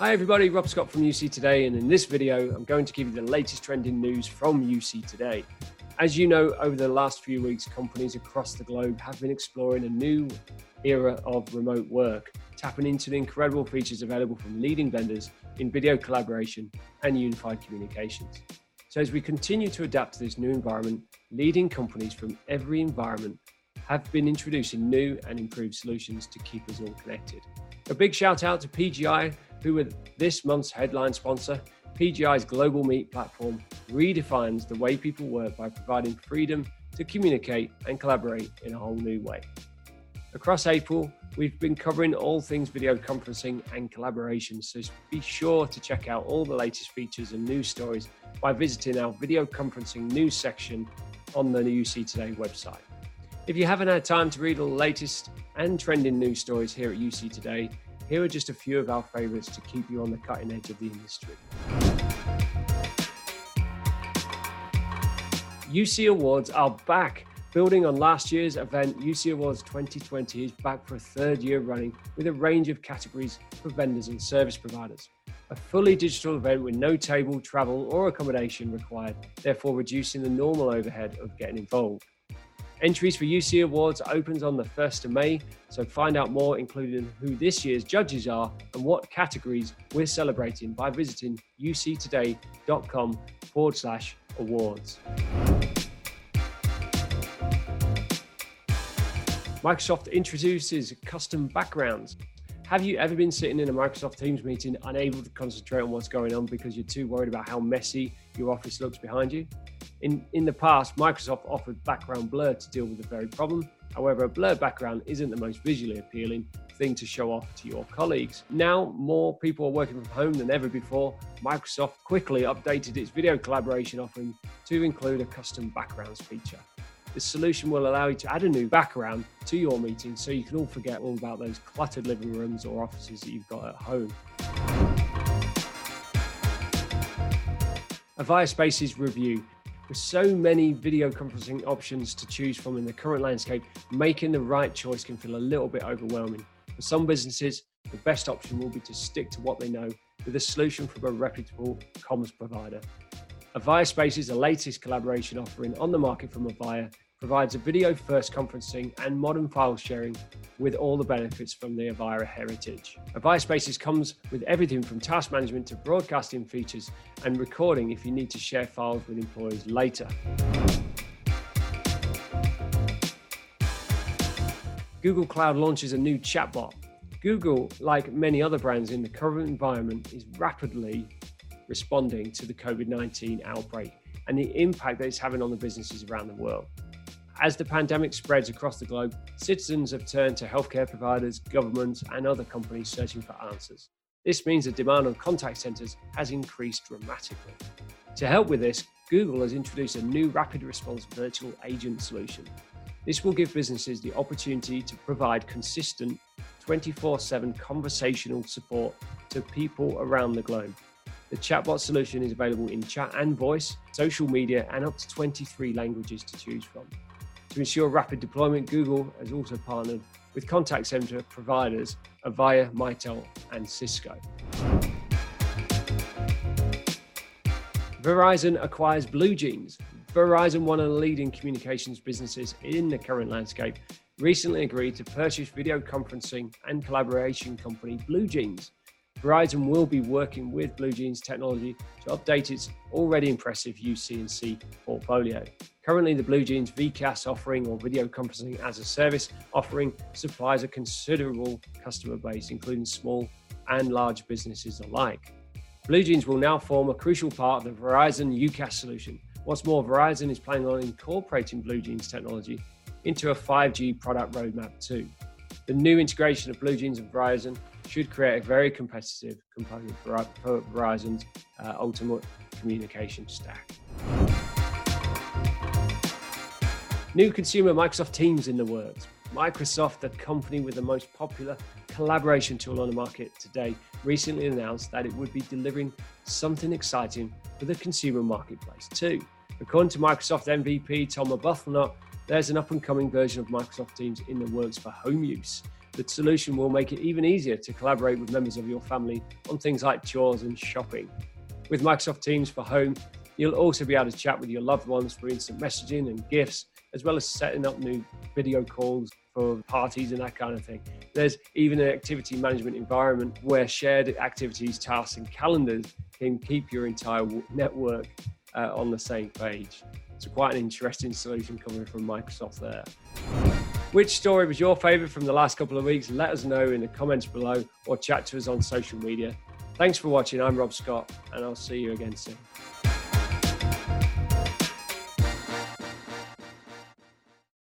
Hi everybody, Rob Scott from UC Today, and in this video, I'm going to give you the latest trending news from UC Today. As you know, over the last few weeks, companies across the globe have been exploring a new era of remote work, tapping into the incredible features available from leading vendors in video collaboration and unified communications. So, as we continue to adapt to this new environment, leading companies from every environment have been introducing new and improved solutions to keep us all connected. A big shout out to PGI, who this month's headline sponsor. PGI's GlobalMeet platform redefines the way people work by providing freedom to communicate and collaborate in a whole new way. Across April, we've been covering all things video conferencing and collaboration, so be sure to check out all the latest features and news stories by visiting our video conferencing news section on the UC Today website. If you haven't had time to read all the latest and trending news stories here at UC Today, here are just a few of our favorites to keep you on the cutting edge of the industry. UC Awards are back. Building on last year's event, UC Awards 2020 is back for a third year running with a range of categories for vendors and service providers. A fully digital event with no table, travel, or accommodation required, therefore reducing the normal overhead of getting involved. Entries for UC Awards opens on the 1st of May, so find out more, including who this year's judges are and what categories we're celebrating by visiting uctoday.com forward slash awards. Microsoft introduces custom backgrounds. Have you ever been sitting in a Microsoft Teams meeting unable to concentrate on what's going on because you're too worried about how messy your office looks behind you? In, in the past, Microsoft offered background blur to deal with the very problem. However, a blurred background isn't the most visually appealing thing to show off to your colleagues. Now, more people are working from home than ever before. Microsoft quickly updated its video collaboration offering to include a custom backgrounds feature. This solution will allow you to add a new background to your meeting so you can all forget all about those cluttered living rooms or offices that you've got at home. Avaya Spaces review with so many video conferencing options to choose from in the current landscape, making the right choice can feel a little bit overwhelming. For some businesses, the best option will be to stick to what they know with a solution from a reputable comms provider. Avaya Spaces, the latest collaboration offering on the market from Avaya, provides a video first conferencing and modern file sharing with all the benefits from the Avaya heritage. Avaya Spaces comes with everything from task management to broadcasting features and recording if you need to share files with employees later. Google Cloud launches a new chatbot. Google, like many other brands in the current environment, is rapidly responding to the COVID 19 outbreak and the impact that it's having on the businesses around the world. As the pandemic spreads across the globe, citizens have turned to healthcare providers, governments, and other companies searching for answers. This means the demand on contact centers has increased dramatically. To help with this, Google has introduced a new rapid response virtual agent solution. This will give businesses the opportunity to provide consistent 24 7 conversational support to people around the globe. The chatbot solution is available in chat and voice, social media, and up to 23 languages to choose from. To ensure rapid deployment, Google has also partnered with contact center providers Avaya, Mitel, and Cisco. Verizon acquires BlueJeans. Verizon, one of the leading communications businesses in the current landscape, recently agreed to purchase video conferencing and collaboration company BlueJeans. Verizon will be working with BlueJeans technology to update its already impressive UC&C portfolio. Currently, the BlueJeans VCaaS offering or video conferencing as a service offering supplies a considerable customer base, including small and large businesses alike. BlueJeans will now form a crucial part of the Verizon UCaaS solution. What's more, Verizon is planning on incorporating BlueJeans technology into a 5G product roadmap too. The new integration of BlueJeans and Verizon should create a very competitive component for, Verizon's uh, ultimate communication stack. New consumer Microsoft Teams in the works. Microsoft, the company with the most popular collaboration tool on the market today, recently announced that it would be delivering something exciting for the consumer marketplace too. According to Microsoft MVP Tom Arbuthnot, there's an up and coming version of Microsoft Teams in the works for home use. The solution will make it even easier to collaborate with members of your family on things like chores and shopping. With Microsoft Teams for Home, you'll also be able to chat with your loved ones for instant messaging and gifts, as well as setting up new video calls for parties and that kind of thing. There's even an activity management environment where shared activities, tasks, and calendars can keep your entire network uh, on the same page. It's quite an interesting solution coming from Microsoft there. Which story was your favorite from the last couple of weeks? Let us know in the comments below or chat to us on social media. Thanks for watching. I'm Rob Scott, and I'll see you again soon.